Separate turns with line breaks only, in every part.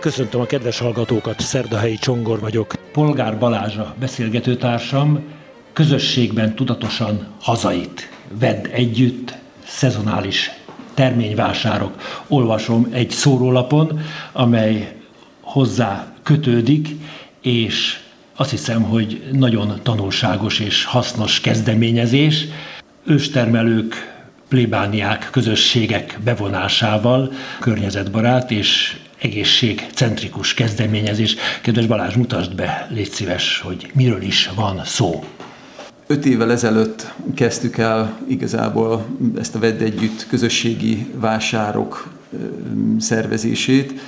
Köszöntöm a kedves hallgatókat, Szerdahelyi Csongor vagyok. Polgár Balázs a beszélgetőtársam, közösségben tudatosan hazait. Vedd együtt, szezonális terményvásárok. Olvasom egy szórólapon, amely hozzá kötődik, és azt hiszem, hogy nagyon tanulságos és hasznos kezdeményezés. Őstermelők, plébániák, közösségek bevonásával környezetbarát és egészségcentrikus kezdeményezés. Kedves Balázs, mutasd be, légy szíves, hogy miről is van szó.
Öt évvel ezelőtt kezdtük el igazából ezt a Vedd Együtt közösségi vásárok szervezését,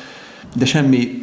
de semmi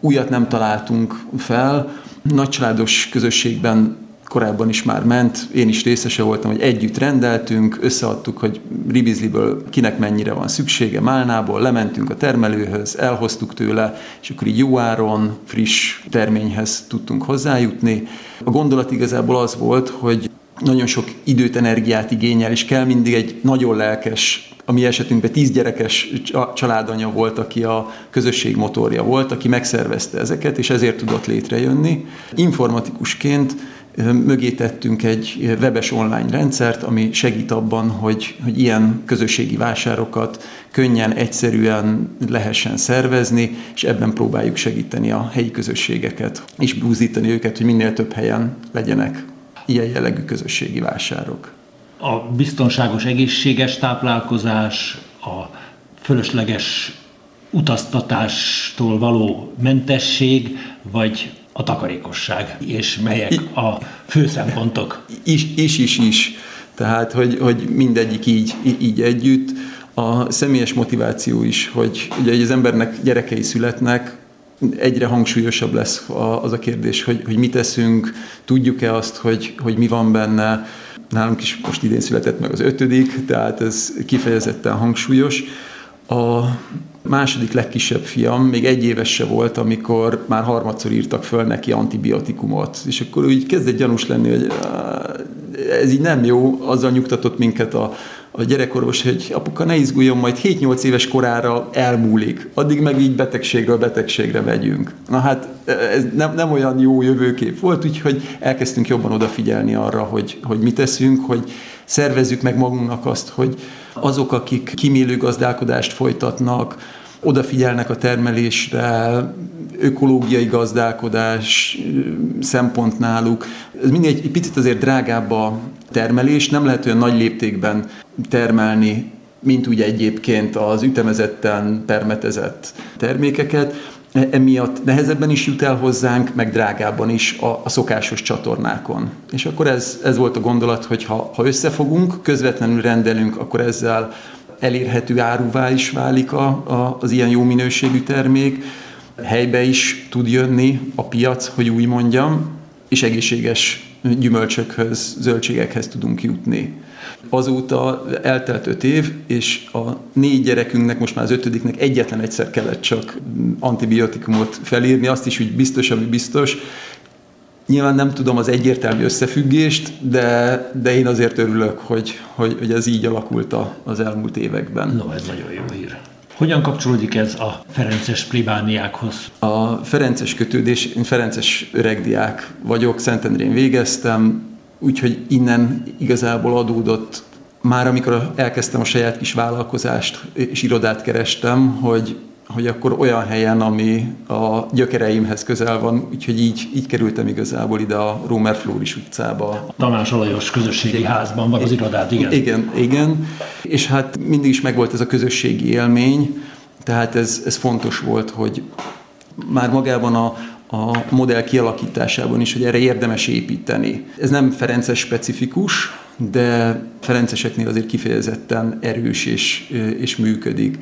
újat nem találtunk fel. Nagycsaládos közösségben korábban is már ment, én is részese voltam, hogy együtt rendeltünk, összeadtuk, hogy ribizliből kinek mennyire van szüksége, málnából, lementünk a termelőhöz, elhoztuk tőle, és akkor így jó áron, friss terményhez tudtunk hozzájutni. A gondolat igazából az volt, hogy nagyon sok időt, energiát igényel, és kell mindig egy nagyon lelkes, a mi esetünkben tíz gyerekes családanya volt, aki a közösség motorja volt, aki megszervezte ezeket, és ezért tudott létrejönni. Informatikusként mögé tettünk egy webes online rendszert, ami segít abban, hogy, hogy ilyen közösségi vásárokat könnyen, egyszerűen lehessen szervezni, és ebben próbáljuk segíteni a helyi közösségeket, és búzítani őket, hogy minél több helyen legyenek ilyen jellegű közösségi vásárok.
A biztonságos, egészséges táplálkozás, a fölösleges utaztatástól való mentesség, vagy a takarékosság, és melyek a fő szempontok?
Is, is, is, is. Tehát, hogy, hogy mindegyik így, így együtt. A személyes motiváció is, hogy ugye az embernek gyerekei születnek, egyre hangsúlyosabb lesz az a kérdés, hogy, hogy mit teszünk, tudjuk-e azt, hogy, hogy mi van benne. Nálunk is most idén született meg az ötödik, tehát ez kifejezetten hangsúlyos. A második legkisebb fiam még egy éves se volt, amikor már harmadszor írtak föl neki antibiotikumot. És akkor úgy kezdett gyanús lenni, hogy ez így nem jó, azzal nyugtatott minket a, a gyerekorvos, hogy apuka ne izguljon, majd 7-8 éves korára elmúlik. Addig meg így betegségről betegségre megyünk. Na hát ez nem, nem olyan jó jövőkép volt, úgyhogy elkezdtünk jobban odafigyelni arra, hogy, hogy mit teszünk, hogy szervezzük meg magunknak azt, hogy azok, akik kimélő gazdálkodást folytatnak, odafigyelnek a termelésre, ökológiai gazdálkodás szempont náluk. Ez mindig egy picit azért drágább a termelés, nem lehet olyan nagy léptékben termelni, mint úgy egyébként az ütemezetten permetezett termékeket. Emiatt nehezebben is jut el hozzánk, meg drágábban is a, a szokásos csatornákon. És akkor ez, ez volt a gondolat, hogy ha, ha összefogunk, közvetlenül rendelünk, akkor ezzel elérhető áruvá is válik a, a, az ilyen jó minőségű termék, helybe is tud jönni a piac, hogy úgy mondjam, és egészséges gyümölcsökhöz, zöldségekhez tudunk jutni. Azóta eltelt öt év, és a négy gyerekünknek, most már az ötödiknek egyetlen egyszer kellett csak antibiotikumot felírni, azt is úgy biztos, ami biztos, Nyilván nem tudom az egyértelmű összefüggést, de, de én azért örülök, hogy, hogy, hogy ez így alakult a, az elmúlt években.
No, ez nagyon jó hír. Hogyan kapcsolódik ez a Ferences plébániákhoz?
A Ferences kötődés, én Ferences öregdiák vagyok, Szentendrén végeztem, úgyhogy innen igazából adódott már amikor elkezdtem a saját kis vállalkozást és irodát kerestem, hogy hogy akkor olyan helyen, ami a gyökereimhez közel van, úgyhogy így, így kerültem igazából ide a Rómer Flóris utcába. A
Tamás Alajos közösségi igen. házban van az irodát, igen.
Igen, igen. És hát mindig is megvolt ez a közösségi élmény, tehát ez, ez fontos volt, hogy már magában a, a modell kialakításában is, hogy erre érdemes építeni. Ez nem Ferences specifikus, de Ferenceseknél azért kifejezetten erős és, és működik.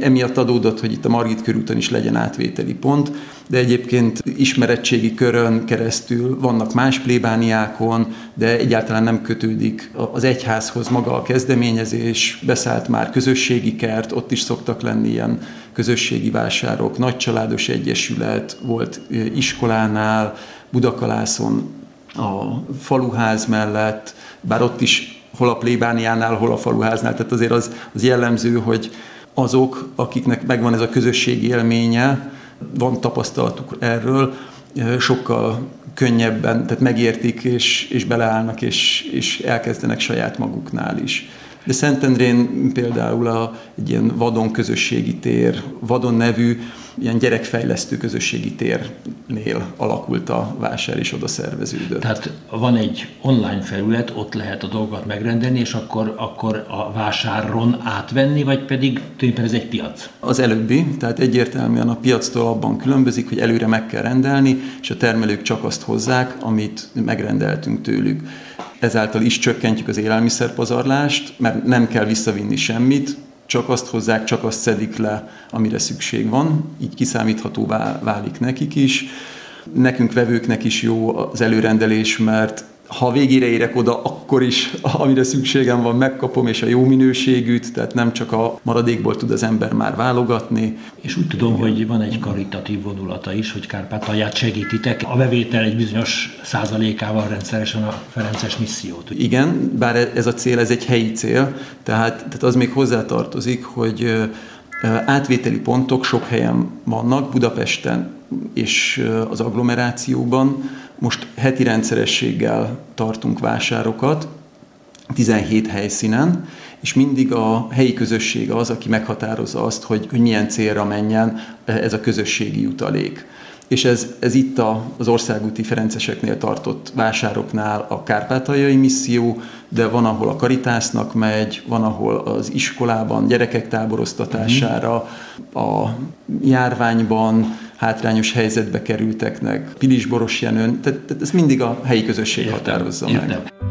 Emiatt adódott, hogy itt a Margit körúton is legyen átvételi pont, de egyébként ismerettségi körön keresztül vannak más plébániákon, de egyáltalán nem kötődik az egyházhoz maga a kezdeményezés, beszállt már közösségi kert, ott is szoktak lenni ilyen közösségi vásárok, nagycsaládos egyesület volt iskolánál, Budakalászon a faluház mellett, bár ott is hol a plébániánál, hol a faluháznál, tehát azért az, az jellemző, hogy azok, akiknek megvan ez a közösségi élménye, van tapasztalatuk erről, sokkal könnyebben, tehát megértik és, és beleállnak, és, és elkezdenek saját maguknál is. De Szentendrén például a, egy ilyen vadon közösségi tér, vadon nevű ilyen gyerekfejlesztő közösségi térnél alakult a vásár, és oda szerveződött.
Tehát van egy online felület, ott lehet a dolgokat megrendelni, és akkor, akkor a vásáron átvenni, vagy pedig tulajdonképpen ez egy piac?
Az előbbi, tehát egyértelműen a piactól abban különbözik, hogy előre meg kell rendelni, és a termelők csak azt hozzák, amit megrendeltünk tőlük ezáltal is csökkentjük az élelmiszerpazarlást, mert nem kell visszavinni semmit, csak azt hozzák, csak azt szedik le, amire szükség van, így kiszámíthatóvá válik nekik is. Nekünk vevőknek is jó az előrendelés, mert ha végére érek oda, akkor is, amire szükségem van, megkapom, és a jó minőségűt, tehát nem csak a maradékból tud az ember már válogatni.
És úgy tudom, hogy van egy karitatív vonulata is, hogy Kárpátalját segítitek. A bevétel egy bizonyos százalékával rendszeresen a Ferences missziót.
Igen, bár ez a cél, ez egy helyi cél, tehát, tehát az még hozzátartozik, hogy átvételi pontok sok helyen vannak, Budapesten és az agglomerációban, most heti rendszerességgel tartunk vásárokat, 17 helyszínen, és mindig a helyi közösség az, aki meghatározza azt, hogy, hogy milyen célra menjen ez a közösségi jutalék. És ez, ez itt a, az országúti Ferenceseknél tartott vásároknál a kárpátaljai misszió, de van, ahol a karitásznak megy, van, ahol az iskolában gyerekek táboroztatására, a járványban, hátrányos helyzetbe kerülteknek, Pilisboros Jenőn, tehát, tehát ez mindig a helyi közösség értem, határozza értem. meg.
Van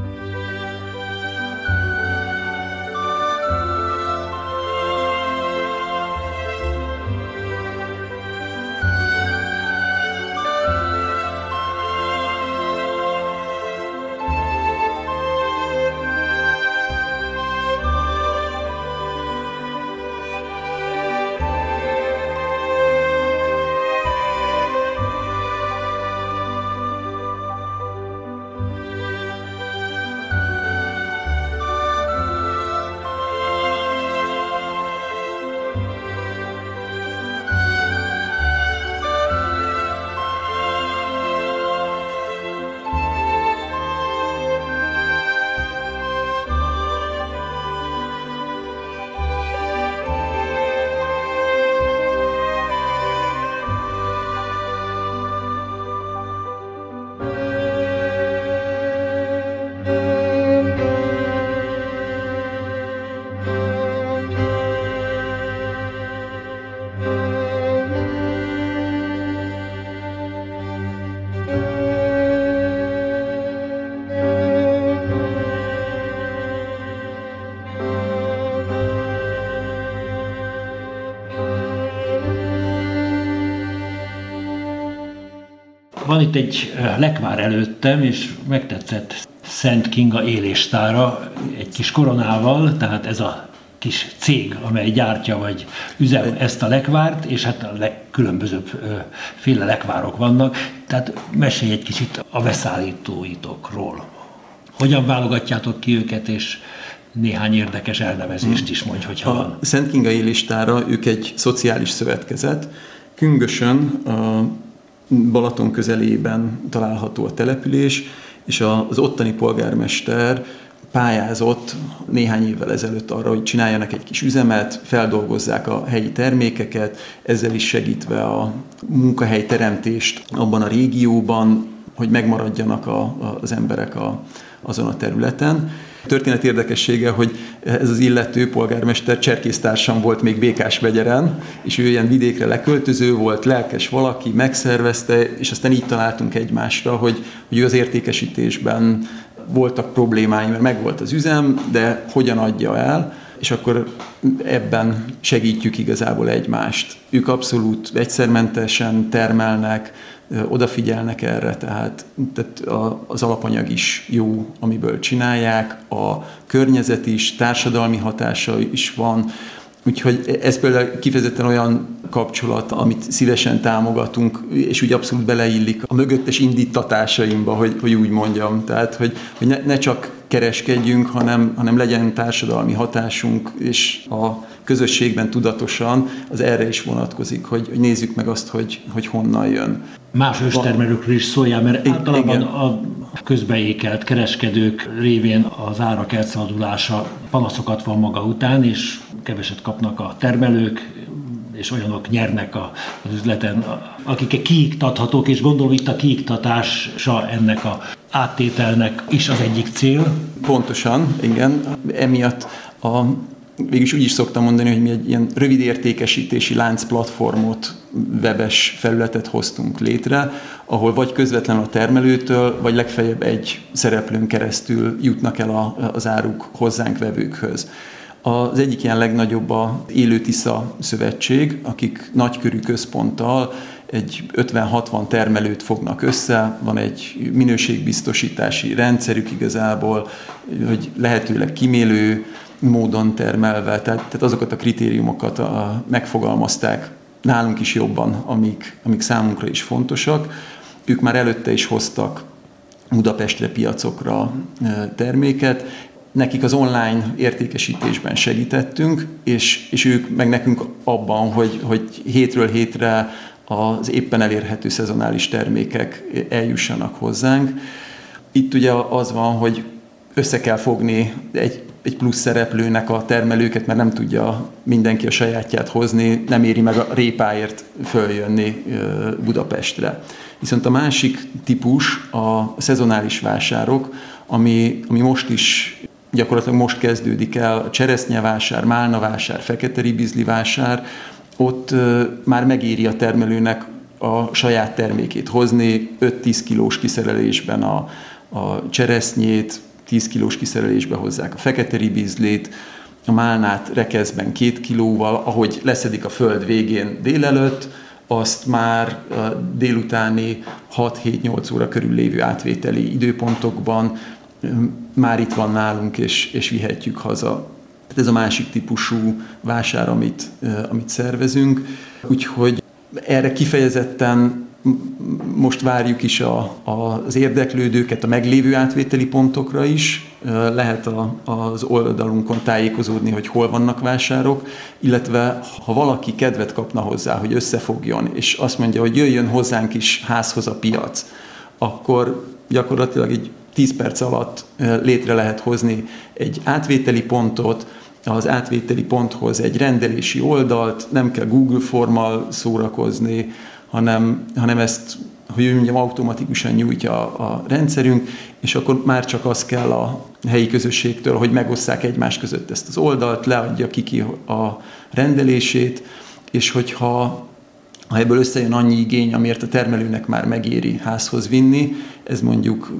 itt egy eh, lekvár előttem, és megtetszett Szent Kinga éléstára egy kis koronával, tehát ez a kis cég, amely gyártja vagy üzem ezt a lekvárt, és hát a legkülönbözőbb féle lekvárok vannak. Tehát mesélj egy kicsit a beszállítóitokról. Hogyan válogatjátok ki őket, és néhány érdekes elnevezést is mondj, hogyha a van.
Szent Kingai listára ők egy szociális szövetkezet. Küngösön a Balaton közelében található a település, és az ottani polgármester pályázott néhány évvel ezelőtt arra, hogy csináljanak egy kis üzemet, feldolgozzák a helyi termékeket, ezzel is segítve a munkahelyteremtést abban a régióban, hogy megmaradjanak a, a, az emberek a, azon a területen. Történet érdekessége, hogy ez az illető polgármester cserkésztársam volt még Békás megyeren, és ő ilyen vidékre leköltöző volt, lelkes valaki, megszervezte, és aztán így találtunk egymásra, hogy, hogy ő az értékesítésben voltak problémái, mert megvolt az üzem, de hogyan adja el, és akkor ebben segítjük igazából egymást. Ők abszolút egyszermentesen termelnek, odafigyelnek erre, tehát, tehát az alapanyag is jó, amiből csinálják, a környezet is, társadalmi hatása is van, Úgyhogy ez például kifejezetten olyan kapcsolat, amit szívesen támogatunk, és úgy abszolút beleillik a mögöttes indítatásaimba, hogy, hogy úgy mondjam. Tehát, hogy, hogy ne, ne csak kereskedjünk, hanem, hanem legyen társadalmi hatásunk, és a közösségben tudatosan az erre is vonatkozik, hogy, hogy nézzük meg azt, hogy, hogy honnan jön.
Más őstermelőkről is szóljál, mert általában igen. a közbeékelt kereskedők révén az árak elszabadulása panaszokat van maga után, és keveset kapnak a termelők, és olyanok nyernek a, az üzleten, akik kiiktathatók, és gondolom itt a kiiktatása ennek a áttételnek is az egyik cél.
Pontosan, igen. Emiatt a Végülis úgy is szoktam mondani, hogy mi egy ilyen rövid értékesítési láncplatformot, webes felületet hoztunk létre, ahol vagy közvetlen a termelőtől, vagy legfeljebb egy szereplőn keresztül jutnak el a, az áruk hozzánk vevőkhöz. Az egyik ilyen legnagyobb a Élő Tisza Szövetség, akik nagykörű központtal egy 50-60 termelőt fognak össze, van egy minőségbiztosítási rendszerük igazából, hogy lehetőleg kimélő módon termelve, tehát, tehát azokat a kritériumokat a, megfogalmazták nálunk is jobban, amik, amik számunkra is fontosak. Ők már előtte is hoztak Budapestre piacokra terméket, nekik az online értékesítésben segítettünk, és, és ők meg nekünk abban, hogy, hogy hétről hétre az éppen elérhető szezonális termékek eljussanak hozzánk. Itt ugye az van, hogy össze kell fogni egy, egy plusz szereplőnek a termelőket, mert nem tudja mindenki a sajátját hozni, nem éri meg a répáért följönni Budapestre. Viszont a másik típus a szezonális vásárok, ami, ami most is gyakorlatilag most kezdődik el cseresznyevásár, málnavásár, fekete ribizli vásár, ott már megéri a termelőnek a saját termékét hozni, 5-10 kilós kiszerelésben a, a cseresznyét, 10 kilós kiszerelésbe hozzák a fekete ribizlét, a málnát rekeszben két kilóval, ahogy leszedik a föld végén délelőtt, azt már délutáni 6-7-8 óra körül lévő átvételi időpontokban már itt van nálunk, és, és vihetjük haza. Tehát ez a másik típusú vásár, amit, amit szervezünk. Úgyhogy erre kifejezetten most várjuk is a, az érdeklődőket a meglévő átvételi pontokra is. Lehet a, az oldalunkon tájékozódni, hogy hol vannak vásárok, illetve ha valaki kedvet kapna hozzá, hogy összefogjon, és azt mondja, hogy jöjjön hozzánk is házhoz a piac, akkor gyakorlatilag egy 10 perc alatt létre lehet hozni egy átvételi pontot, az átvételi ponthoz egy rendelési oldalt, nem kell Google formal szórakozni, hanem, hanem ezt, hogy mondjam, automatikusan nyújtja a, a rendszerünk, és akkor már csak az kell a helyi közösségtől, hogy megosszák egymás között ezt az oldalt, leadja ki, ki a rendelését, és hogyha ha ebből összejön annyi igény, amiért a termelőnek már megéri házhoz vinni, ez mondjuk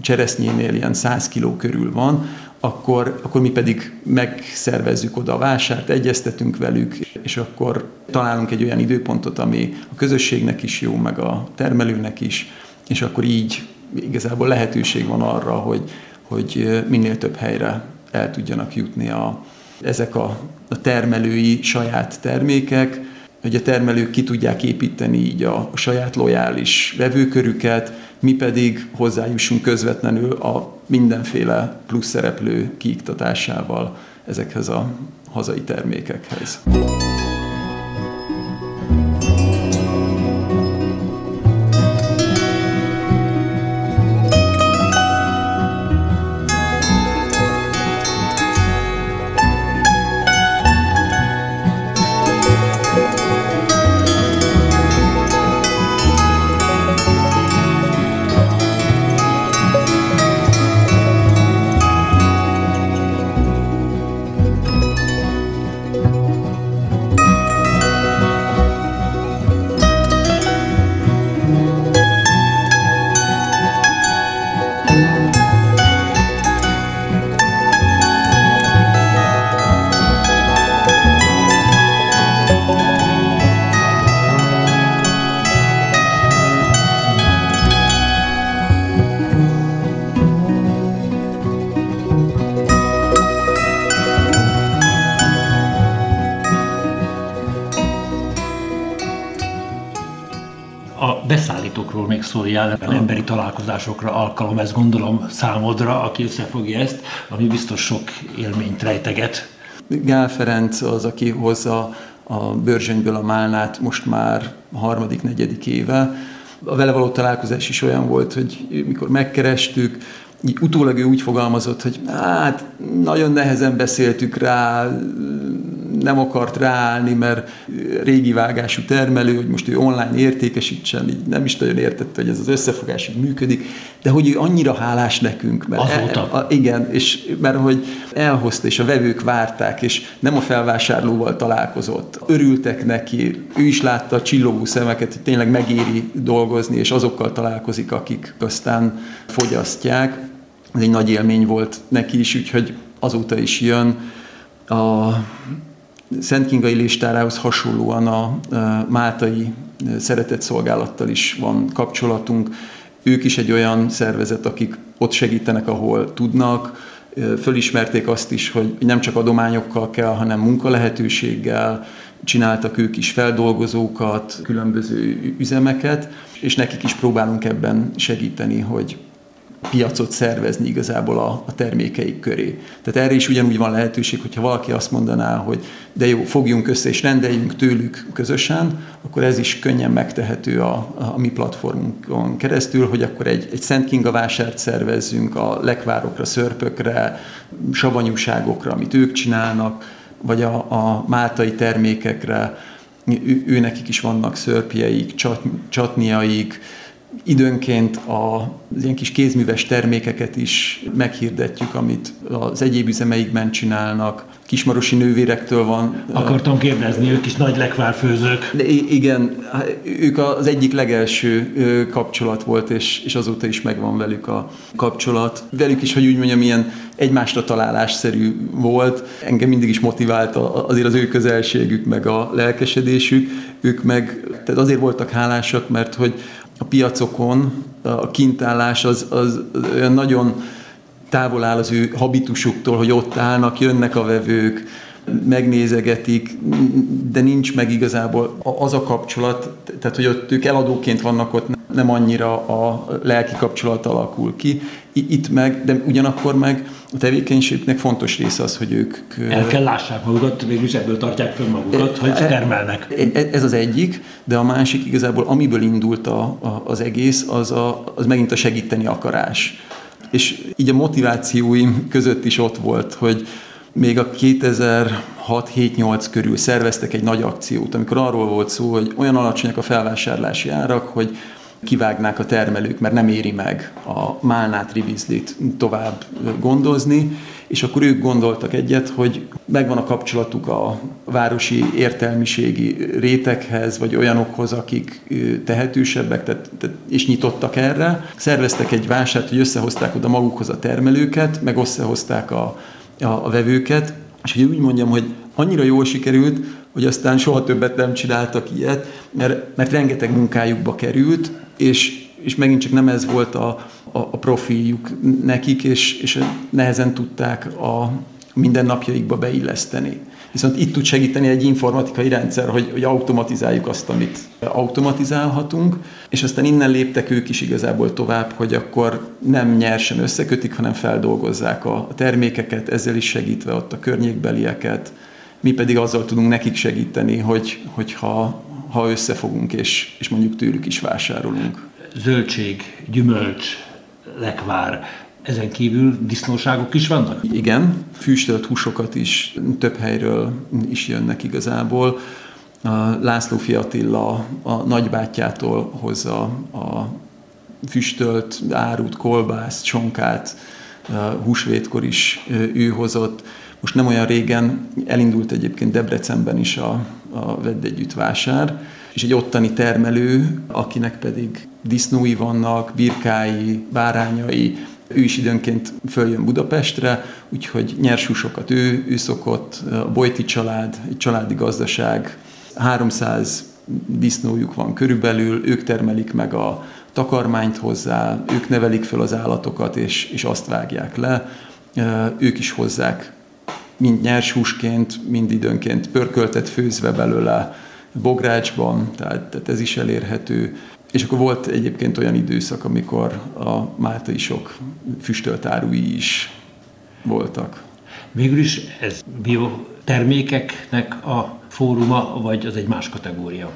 cseresznyénél ilyen 100 kiló körül van, akkor, akkor mi pedig megszervezzük oda a vásárt, egyeztetünk velük, és akkor találunk egy olyan időpontot, ami a közösségnek is jó, meg a termelőnek is, és akkor így igazából lehetőség van arra, hogy, hogy minél több helyre el tudjanak jutni a, ezek a, a termelői saját termékek, hogy a termelők ki tudják építeni így a, a saját lojális vevőkörüket, mi pedig hozzájussunk közvetlenül a mindenféle plusz szereplő kiiktatásával ezekhez a hazai termékekhez.
Szóljál, emberi találkozásokra alkalom, ezt gondolom számodra, aki összefogja ezt, ami biztos sok élményt rejteget.
Gál Ferenc az, aki hozza a Börzsönyből a Málnát most már harmadik, negyedik éve. A vele való találkozás is olyan volt, hogy mikor megkerestük, így utólag ő úgy fogalmazott, hogy hát nagyon nehezen beszéltük rá, nem akart ráállni, mert régi vágású termelő, hogy most ő online értékesítsen, így nem is nagyon értette, hogy ez az összefogás így működik, de hogy ő annyira hálás nekünk,
mert Azóta.
E, a, igen, és mert hogy elhozta, és a vevők várták, és nem a felvásárlóval találkozott. Örültek neki, ő is látta a csillogó szemeket, hogy tényleg megéri dolgozni, és azokkal találkozik, akik aztán fogyasztják. Ez egy nagy élmény volt neki is, úgyhogy azóta is jön. A Szent Kingai listárához hasonlóan a Máltai Szeretett Szolgálattal is van kapcsolatunk. Ők is egy olyan szervezet, akik ott segítenek, ahol tudnak. Fölismerték azt is, hogy nem csak adományokkal kell, hanem munkalehetőséggel, csináltak ők is feldolgozókat, különböző üzemeket, és nekik is próbálunk ebben segíteni, hogy piacot szervezni igazából a, a termékeik köré. Tehát erre is ugyanúgy van lehetőség, hogyha valaki azt mondaná, hogy de jó, fogjunk össze és rendeljünk tőlük közösen, akkor ez is könnyen megtehető a, a mi platformunkon keresztül, hogy akkor egy, egy Szent Kinga vásárt szervezzünk a lekvárokra, szörpökre, savanyúságokra, amit ők csinálnak, vagy a, a máltai termékekre, ő, ő nekik is vannak szörpjeik, csat, csatniaik, Időnként az ilyen kis kézműves termékeket is meghirdetjük, amit az egyéb üzemeikben csinálnak. Kismarosi nővérektől van.
Akartam kérdezni, ők is nagy lekvárfőzők.
De igen, ők az egyik legelső kapcsolat volt, és, és azóta is megvan velük a kapcsolat. Velük is, hogy úgy mondjam, ilyen egymásra találásszerű volt. Engem mindig is motivált azért az ő közelségük, meg a lelkesedésük. Ők meg tehát azért voltak hálásak, mert hogy a piacokon a kintállás az, az, olyan nagyon távol áll az ő habitusuktól, hogy ott állnak, jönnek a vevők, megnézegetik, de nincs meg igazából az a kapcsolat, tehát hogy ott ők eladóként vannak ott, nem annyira a lelki kapcsolat alakul ki. Itt meg, de ugyanakkor meg a tevékenységnek fontos része az, hogy ők...
El kell lássák magukat, végülis ebből tartják fel magukat, e, hogy e, termelnek.
E, ez az egyik, de a másik igazából, amiből indult a, a, az egész, az, a, az megint a segíteni akarás. És így a motivációim között is ott volt, hogy még a 2006-7-8 körül szerveztek egy nagy akciót, amikor arról volt szó, hogy olyan alacsonyak a felvásárlási árak, hogy kivágnák a termelők, mert nem éri meg a málnát, ribizlit tovább gondozni, és akkor ők gondoltak egyet, hogy megvan a kapcsolatuk a városi értelmiségi réteghez, vagy olyanokhoz, akik tehetősebbek, tehát, tehát, és nyitottak erre. Szerveztek egy vásárt, hogy összehozták oda magukhoz a termelőket, meg összehozták a, a, a vevőket, és hogy úgy mondjam, hogy annyira jól sikerült, hogy aztán soha többet nem csináltak ilyet, mert, mert rengeteg munkájukba került, és, és megint csak nem ez volt a, a, a profiljuk nekik, és, és nehezen tudták a mindennapjaikba beilleszteni. Viszont itt tud segíteni egy informatikai rendszer, hogy, hogy automatizáljuk azt, amit automatizálhatunk, és aztán innen léptek ők is igazából tovább, hogy akkor nem nyersen összekötik, hanem feldolgozzák a termékeket, ezzel is segítve ott a környékbelieket. Mi pedig azzal tudunk nekik segíteni, hogy, hogyha ha összefogunk, és, és mondjuk tőlük is vásárolunk.
Zöldség, gyümölcs, lekvár, ezen kívül disznóságok is vannak?
Igen, füstölt húsokat is több helyről is jönnek igazából. László Fiatilla a nagybátyjától hozza a füstölt árut, kolbászt, csonkát, húsvétkor is ő hozott. Most nem olyan régen elindult egyébként Debrecenben is a, a Vedd Együtt vásár, és egy ottani termelő, akinek pedig disznói vannak, birkái, bárányai, ő is időnként följön Budapestre, úgyhogy nyershúsokat ő, ő szokott, a Bojti család, egy családi gazdaság, 300 disznójuk van körülbelül, ők termelik meg a takarmányt hozzá, ők nevelik fel az állatokat, és, és azt vágják le. Ők is hozzák mind nyers húsként, mind időnként pörköltet főzve belőle bográcsban, tehát, tehát ez is elérhető. és akkor volt egyébként olyan időszak, amikor a máltai sok füstöltárui is voltak.
Végül is ez biotermékeknek a fóruma, vagy az egy más kategória?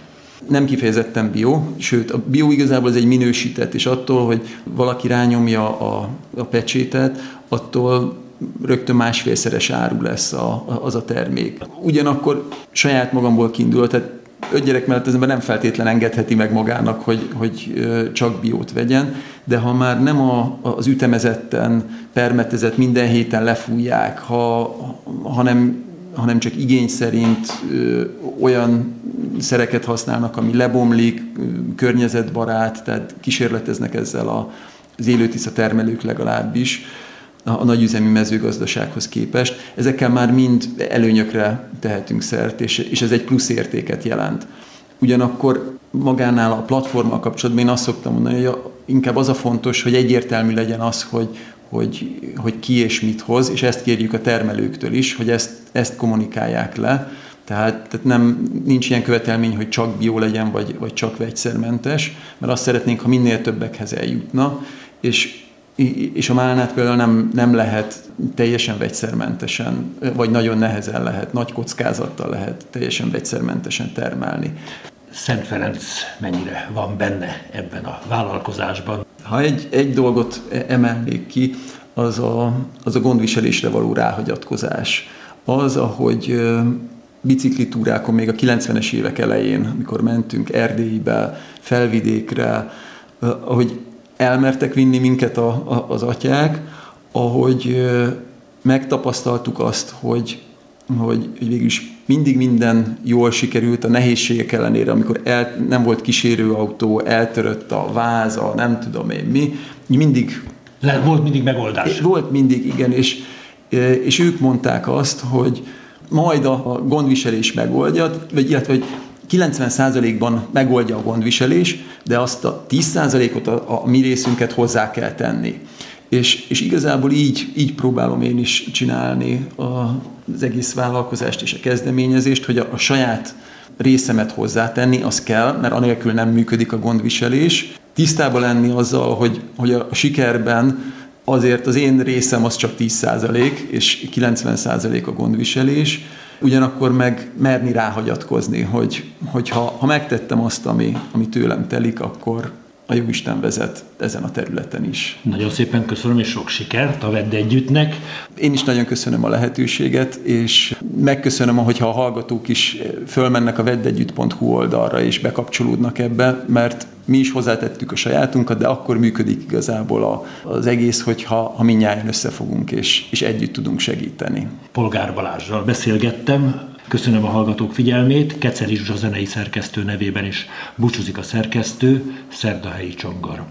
Nem kifejezetten bio, sőt a bio igazából az egy minősített, és attól, hogy valaki rányomja a, a pecsétet, attól rögtön másfélszeres áru lesz a, az a termék. Ugyanakkor saját magamból kiindul, tehát öt gyerek mellett az ember nem feltétlen engedheti meg magának, hogy, hogy csak biót vegyen, de ha már nem a, az ütemezetten, permetezett minden héten lefújják, ha, hanem, hanem csak igény szerint ö, olyan szereket használnak, ami lebomlik, környezetbarát, tehát kísérleteznek ezzel a, az élőtisza termelők legalábbis, a nagyüzemi mezőgazdasághoz képest. Ezekkel már mind előnyökre tehetünk szert, és, és ez egy plusz értéket jelent. Ugyanakkor magánál a platformmal kapcsolatban én azt szoktam mondani, hogy inkább az a fontos, hogy egyértelmű legyen az, hogy, hogy, hogy ki és mit hoz, és ezt kérjük a termelőktől is, hogy ezt, ezt kommunikálják le. Tehát, tehát nem, nincs ilyen követelmény, hogy csak bió legyen, vagy, vagy csak vegyszermentes, mert azt szeretnénk, ha minél többekhez eljutna, és és a málnát például nem, nem lehet teljesen vegyszermentesen, vagy nagyon nehezen lehet, nagy kockázattal lehet teljesen vegyszermentesen termelni.
Szent Ferenc mennyire van benne ebben a vállalkozásban?
Ha egy, egy dolgot emelnék ki, az a, az a gondviselésre való ráhagyatkozás. Az, ahogy biciklitúrákon még a 90-es évek elején, amikor mentünk Erdélybe, felvidékre, ahogy elmertek vinni minket a, a, az atyák, ahogy megtapasztaltuk azt, hogy, hogy, hogy végül is mindig minden jól sikerült a nehézségek ellenére, amikor el, nem volt kísérőautó, eltörött a váza, nem tudom én mi, mindig...
Le, volt mindig megoldás.
Volt mindig, igen, és, és ők mondták azt, hogy majd a, a gondviselés megoldja, vagy illetve, hogy 90%-ban megoldja a gondviselés, de azt a 10%-ot a, a mi részünket hozzá kell tenni. És, és igazából így, így próbálom én is csinálni a, az egész vállalkozást és a kezdeményezést, hogy a, a saját részemet hozzátenni, az kell, mert anélkül nem működik a gondviselés. Tisztában lenni azzal, hogy, hogy a, sikerben azért az én részem az csak 10% és 90% a gondviselés, ugyanakkor meg merni ráhagyatkozni, hogy, hogy ha, ha megtettem azt, ami, ami tőlem telik, akkor a jó Isten vezet ezen a területen is.
Nagyon szépen köszönöm, és sok sikert a Vedd Együttnek.
Én is nagyon köszönöm a lehetőséget, és megköszönöm, hogyha a hallgatók is fölmennek a veddegyütt.hu oldalra, és bekapcsolódnak ebbe, mert mi is hozzátettük a sajátunkat, de akkor működik igazából a, az egész, hogyha ha minnyáján összefogunk, és, és együtt tudunk segíteni.
Polgár Balázsral beszélgettem, Köszönöm a hallgatók figyelmét, Keceli Zsuzsa zenei szerkesztő nevében is búcsúzik a szerkesztő, Szerdahelyi Csongor.